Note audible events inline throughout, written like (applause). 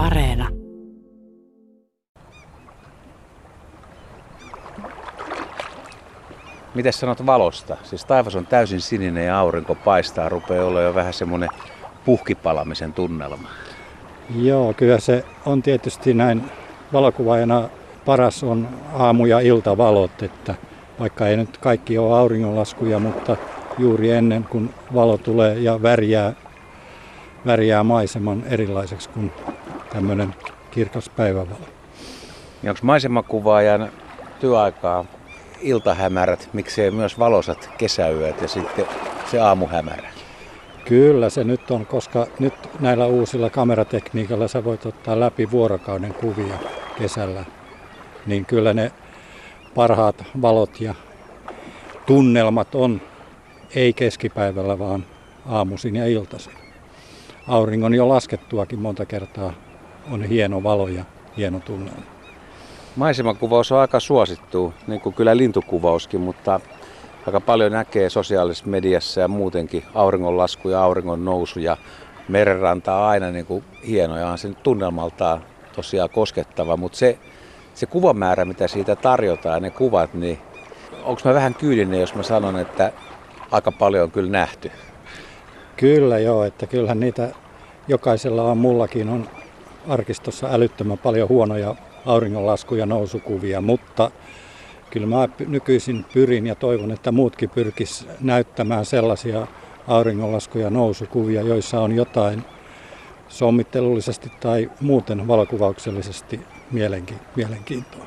Areena. Miten sanot valosta? Siis taivas on täysin sininen ja aurinko paistaa, rupeaa olla jo vähän semmoinen puhkipalamisen tunnelma. Joo, kyllä se on tietysti näin valokuvaajana paras on aamu- ja iltavalot, että vaikka ei nyt kaikki ole auringonlaskuja, mutta juuri ennen kuin valo tulee ja värjää, värjää maiseman erilaiseksi kuin tämmöinen kirkas päivävalo. Ja onko maisemakuvaajan työaikaa iltahämärät, miksei myös valosat kesäyöt ja sitten se aamuhämärä? Kyllä se nyt on, koska nyt näillä uusilla kameratekniikalla sä voit ottaa läpi vuorokauden kuvia kesällä. Niin kyllä ne parhaat valot ja tunnelmat on ei keskipäivällä, vaan aamuisin ja iltaisin. Auringon jo laskettuakin monta kertaa on hieno valo ja hieno tunnelma. Maisemakuvaus on aika suosittu, niin kuin kyllä lintukuvauskin, mutta aika paljon näkee sosiaalisessa mediassa ja muutenkin auringonlasku ja auringon nousu ja merenranta on aina niin kuin hieno ja on se tunnelmaltaan tosiaan koskettava, mutta se, se kuvamäärä, mitä siitä tarjotaan, ne kuvat, niin onko mä vähän kyydinen, jos mä sanon, että aika paljon on kyllä nähty? Kyllä joo, että kyllähän niitä jokaisella on, mullakin on arkistossa älyttömän paljon huonoja auringonlasku- ja nousukuvia, mutta kyllä mä nykyisin pyrin ja toivon, että muutkin pyrkis näyttämään sellaisia auringonlasku- ja nousukuvia, joissa on jotain sommittelullisesti tai muuten valokuvauksellisesti mielenkiintoa.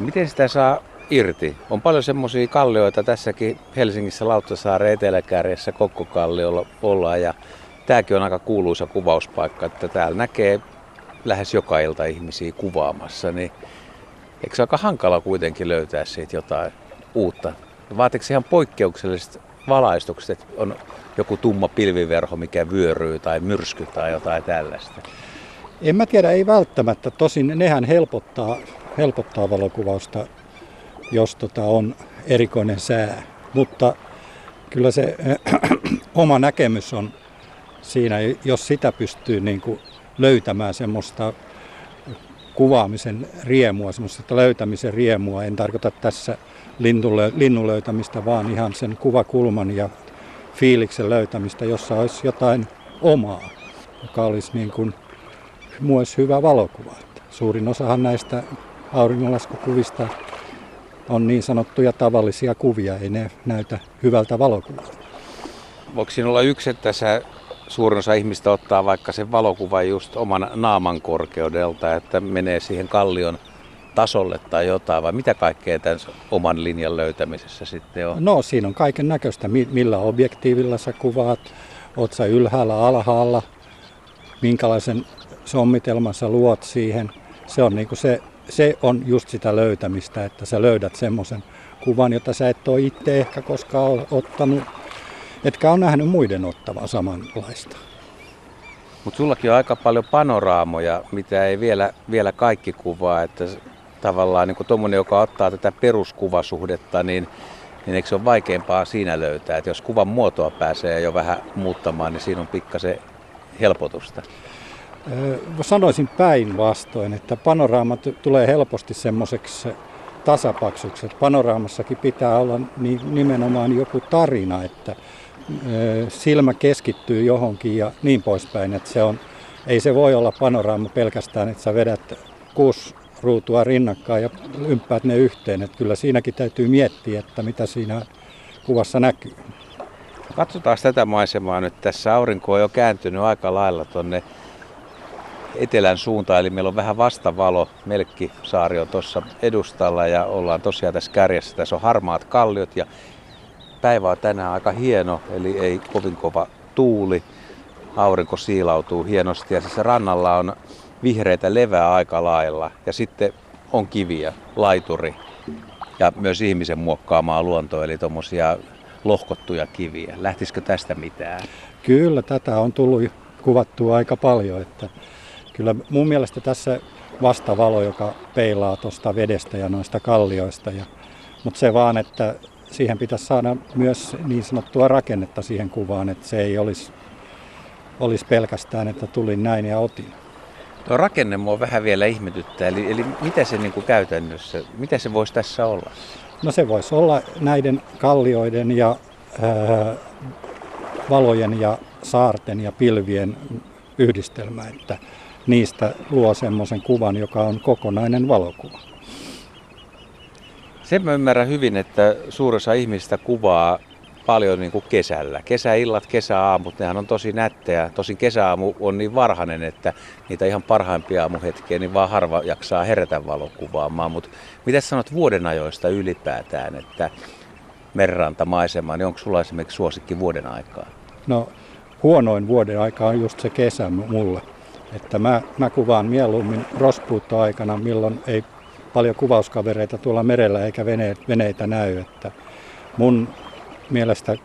Miten sitä saa irti? On paljon semmoisia kallioita tässäkin Helsingissä Lauttasaaren eteläkärjessä Kokkokalliolla ollaan ja tämäkin on aika kuuluisa kuvauspaikka, että täällä näkee lähes joka ilta ihmisiä kuvaamassa, niin eikö se aika hankala kuitenkin löytää siitä jotain uutta? Vaatiko ihan poikkeukselliset valaistukset, että on joku tumma pilviverho, mikä vyöryy tai myrsky tai jotain tällaista? En mä tiedä, ei välttämättä. Tosin nehän helpottaa, helpottaa valokuvausta, jos tota on erikoinen sää. Mutta kyllä se (clears throat) oma näkemys on siinä, jos sitä pystyy niin kuin löytämään semmoista kuvaamisen riemua, semmoista löytämisen riemua. En tarkoita tässä linnun löytämistä, vaan ihan sen kuvakulman ja fiiliksen löytämistä, jossa olisi jotain omaa, joka olisi niin kuin myös hyvä valokuva. Suurin osahan näistä auringonlaskukuvista on niin sanottuja tavallisia kuvia, ei ne näytä hyvältä valokuvalta. Voiko siinä olla yksi, että tässä suurin osa ihmistä ottaa vaikka sen valokuvan just oman naaman korkeudelta, että menee siihen kallion tasolle tai jotain, vai mitä kaikkea tämän oman linjan löytämisessä sitten on? No siinä on kaiken näköistä, millä objektiivilla sä kuvaat, oot sä ylhäällä, alhaalla, minkälaisen sommitelman sä luot siihen. Se on, niin se, se on just sitä löytämistä, että sä löydät semmoisen kuvan, jota sä et ole itse ehkä koskaan ottanut etkä ole nähnyt muiden ottavan samanlaista. Mutta sullakin on aika paljon panoraamoja, mitä ei vielä, vielä kaikki kuvaa, että tavallaan niin tuommoinen, joka ottaa tätä peruskuvasuhdetta, niin, niin eikö se ole vaikeampaa siinä löytää, että jos kuvan muotoa pääsee jo vähän muuttamaan, niin siinä on pikkasen helpotusta. Sanoisin päinvastoin, että panoraama tulee helposti semmoiseksi tasapaksukset. Panoraamassakin pitää olla nimenomaan joku tarina, että silmä keskittyy johonkin ja niin poispäin. Että se on, ei se voi olla panoraama pelkästään, että sä vedät kuusi ruutua rinnakkain ja ympäät ne yhteen. Että kyllä siinäkin täytyy miettiä, että mitä siinä kuvassa näkyy. Katsotaan tätä maisemaa nyt. Tässä aurinko on jo kääntynyt aika lailla tuonne etelän suuntaan, eli meillä on vähän vastavalo. Melkkisaari on tuossa edustalla ja ollaan tosiaan tässä kärjessä. Tässä on harmaat kalliot ja päivä on tänään aika hieno, eli ei kovin kova tuuli. Aurinko siilautuu hienosti ja siis rannalla on vihreitä levää aika lailla ja sitten on kiviä, laituri ja myös ihmisen muokkaamaa luontoa, eli tuommoisia lohkottuja kiviä. Lähtisikö tästä mitään? Kyllä, tätä on tullut kuvattua aika paljon. Että kyllä mun mielestä tässä vastavalo, joka peilaa tuosta vedestä ja noista kallioista. Ja, mutta se vaan, että siihen pitäisi saada myös niin sanottua rakennetta siihen kuvaan, että se ei olisi, olisi pelkästään, että tulin näin ja otin. Tuo rakenne mua vähän vielä ihmetyttää, eli, eli mitä se niin kuin käytännössä, mitä se voisi tässä olla? No se voisi olla näiden kallioiden ja ää, valojen ja saarten ja pilvien yhdistelmä, että niistä luo semmoisen kuvan, joka on kokonainen valokuva. Sen mä ymmärrän hyvin, että suurosa ihmistä kuvaa paljon niin kuin kesällä. Kesäillat, kesäaamut, nehän on tosi nättejä. Tosin kesäaamu on niin varhainen, että niitä ihan parhaimpia aamuhetkiä, niin vaan harva jaksaa herätä valokuvaamaan. Mutta mitä sanot vuoden ajoista ylipäätään, että merranta maisema, niin onko sulla esimerkiksi suosikki vuoden aikaa? No huonoin vuoden aika on just se kesä mulle. Että mä, mä kuvaan mieluummin rospuuttoaikana, milloin ei paljon kuvauskavereita tuolla merellä eikä veneitä näy. Että mun mielestä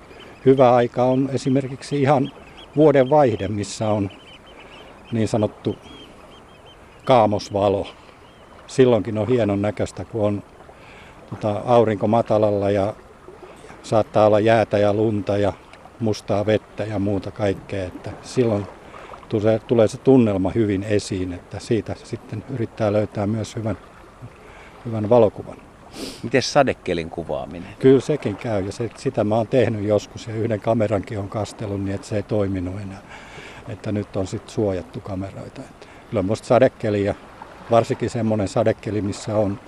hyvä aika on esimerkiksi ihan vuoden vaihde, missä on niin sanottu kaamosvalo. Silloinkin on hienon näköistä, kun on tota, aurinko matalalla ja saattaa olla jäätä ja lunta ja mustaa vettä ja muuta kaikkea. Että silloin tulee, se tunnelma hyvin esiin, että siitä sitten yrittää löytää myös hyvän, hyvän valokuvan. Miten sadekelin kuvaaminen? Kyllä sekin käy ja se, sitä mä oon tehnyt joskus ja yhden kamerankin on kastellut niin, että se ei toiminut enää. Että nyt on sitten suojattu kameroita. Että kyllä musta sadekeli ja varsinkin semmoinen sadekeli, missä on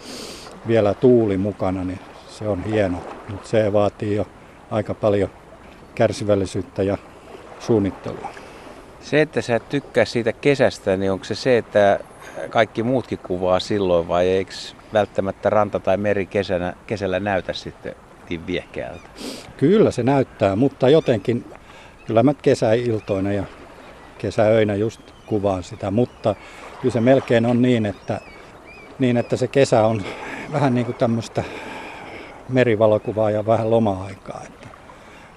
vielä tuuli mukana, niin se on hieno. Mutta se vaatii jo aika paljon kärsivällisyyttä ja suunnittelua. Se, että sä tykkää siitä kesästä, niin onko se se, että kaikki muutkin kuvaa silloin vai eikö välttämättä ranta tai meri kesänä, kesällä näytä sitten niin viehkeältä? Kyllä se näyttää, mutta jotenkin kyllä mä kesäiltoina ja kesäöinä just kuvaan sitä, mutta kyllä se melkein on niin, että, niin, että se kesä on vähän niin kuin tämmöistä merivalokuvaa ja vähän loma-aikaa. Että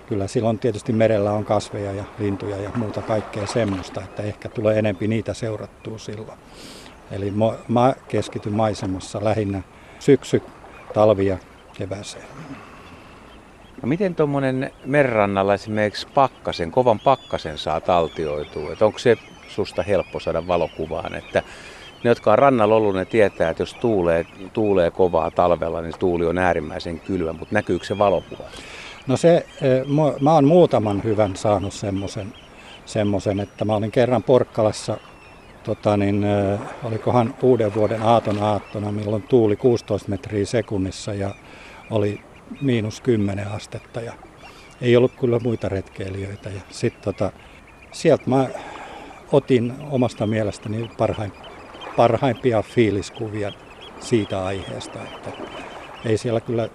kyllä silloin tietysti merellä on kasveja ja lintuja ja muuta kaikkea semmoista, että ehkä tulee enempi niitä seurattua silloin. Eli mä keskityn maisemassa lähinnä syksy, talvi ja kevääseen. No miten tuommoinen merrannalla esimerkiksi pakkasen, kovan pakkasen saa taltioitua? Et onko se susta helppo saada valokuvaan? Että ne, jotka on rannalla ollut, ne tietää, että jos tuulee, tuulee kovaa talvella, niin tuuli on äärimmäisen kylmä, mutta näkyykö se valokuva? No se, eh, mä oon muutaman hyvän saanut semmoisen, semmoisen, että mä olin kerran Porkkalassa tota niin, olikohan uuden vuoden aaton aattona, milloin tuuli 16 metriä sekunnissa ja oli miinus 10 astetta ja ei ollut kyllä muita retkeilijöitä. Ja sit tota, sieltä mä otin omasta mielestäni parhain, parhaimpia fiiliskuvia siitä aiheesta, että ei siellä kyllä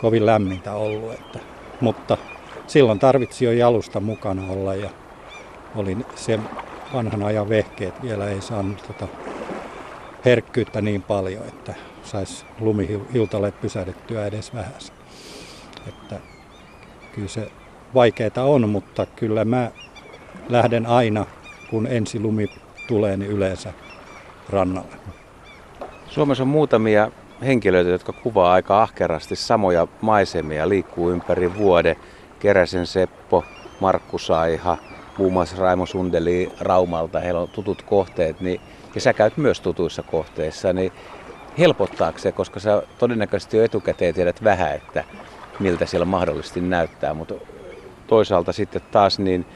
kovin lämmintä ollut, että, mutta silloin tarvitsi jo jalusta mukana olla ja oli se vanhan ajan vehkeet vielä ei saanut tota herkkyyttä niin paljon, että saisi lumihiutalle pysähdettyä edes vähän. Että kyllä se vaikeaa on, mutta kyllä mä lähden aina, kun ensi lumi tulee, niin yleensä rannalle. Suomessa on muutamia henkilöitä, jotka kuvaa aika ahkerasti samoja maisemia, liikkuu ympäri vuode. Keräsen Seppo, Markku Saiha, muun muassa Raimo Sundeli Raumalta, heillä on tutut kohteet, niin, ja sä käyt myös tutuissa kohteissa, niin helpottaako se, koska sä todennäköisesti jo etukäteen tiedät vähän, että miltä siellä mahdollisesti näyttää, mutta toisaalta sitten taas niin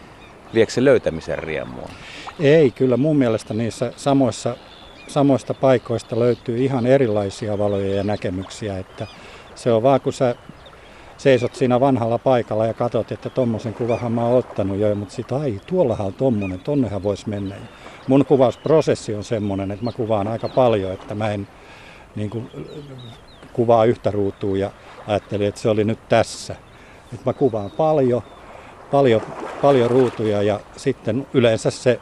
viekö se löytämisen riemua? Ei, kyllä mun mielestä niissä samoissa, samoista paikoista löytyy ihan erilaisia valoja ja näkemyksiä, että se on vaan kun sä seisot siinä vanhalla paikalla ja katsot, että tommosen kuvahan mä oon ottanut jo, mutta sitten ai, tuollahan on tommonen, tonnehan voisi mennä. Mun kuvausprosessi on semmoinen, että mä kuvaan aika paljon, että mä en niin kuin, kuvaa yhtä ruutua ja ajattelin, että se oli nyt tässä. Et mä kuvaan paljon, paljon, paljon ruutuja ja sitten yleensä se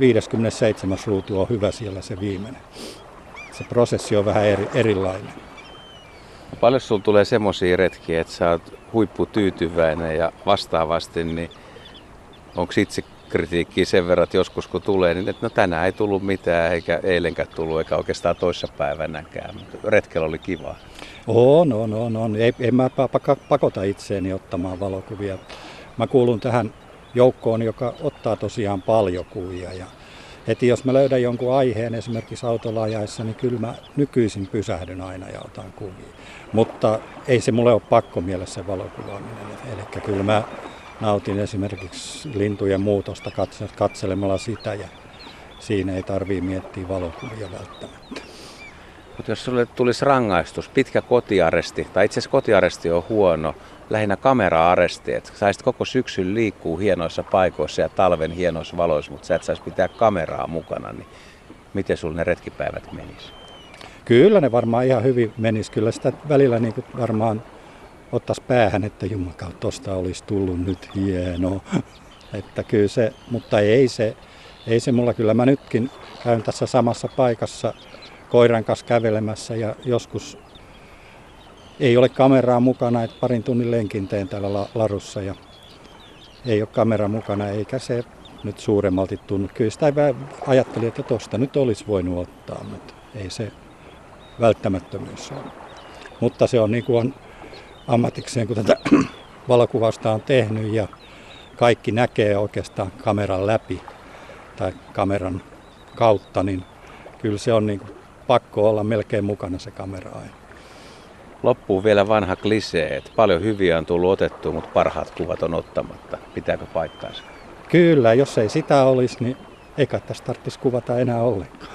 57. ruutu on hyvä siellä se viimeinen. Se prosessi on vähän eri, erilainen. Paljon sulla tulee semmoisia retkiä, että sä oot huipputyytyväinen ja vastaavasti, niin onko itse kritiikkiä sen verran, että joskus kun tulee, niin että no tänään ei tullut mitään, eikä eilenkään tullut, eikä oikeastaan toissa päivänäkään, mutta retkellä oli kiva. On, on, on, on. Ei, en mä pakota itseäni ottamaan valokuvia. Mä kuulun tähän joukkoon, joka ottaa tosiaan paljon kuvia ja, heti jos mä löydän jonkun aiheen esimerkiksi autolla niin kyllä mä nykyisin pysähdyn aina ja otan kuvia. Mutta ei se mulle ole pakko mielessä valokuvaaminen. Eli kyllä mä nautin esimerkiksi lintujen muutosta katselemalla sitä ja siinä ei tarvii miettiä valokuvia välttämättä. Mutta jos sulle tulisi rangaistus, pitkä kotiaresti, tai itse asiassa kotiaresti on huono, lähinnä kamera-aresti, että saisit koko syksyn liikkuu hienoissa paikoissa ja talven hienoissa valoissa, mutta sä et saisi pitää kameraa mukana, niin miten sulle ne retkipäivät menis? Kyllä ne varmaan ihan hyvin menis. Kyllä sitä välillä niin varmaan ottaisi päähän, että jumakautta tosta olisi tullut nyt hieno. (laughs) että kyllä se, mutta ei se, ei se mulla kyllä. Mä nytkin käyn tässä samassa paikassa koiran kanssa kävelemässä ja joskus ei ole kameraa mukana, että parin tunnin lenkin teen täällä Larussa ja ei ole kamera mukana eikä se nyt suuremmalti tunnu. Kyllä sitä ajattelin, että tosta nyt olisi voinut ottaa, mutta ei se välttämättömyys ole. Mutta se on niin kuin on ammatikseen, kun tätä (clears throat) valokuvausta on tehnyt ja kaikki näkee oikeastaan kameran läpi tai kameran kautta, niin kyllä se on niin kuin pakko olla melkein mukana se kamera aina. Loppuu vielä vanha klisee, että paljon hyviä on tullut otettua, mutta parhaat kuvat on ottamatta. Pitääkö paikkaansa? Kyllä, jos ei sitä olisi, niin eikä tästä tarvitsisi kuvata enää ollenkaan.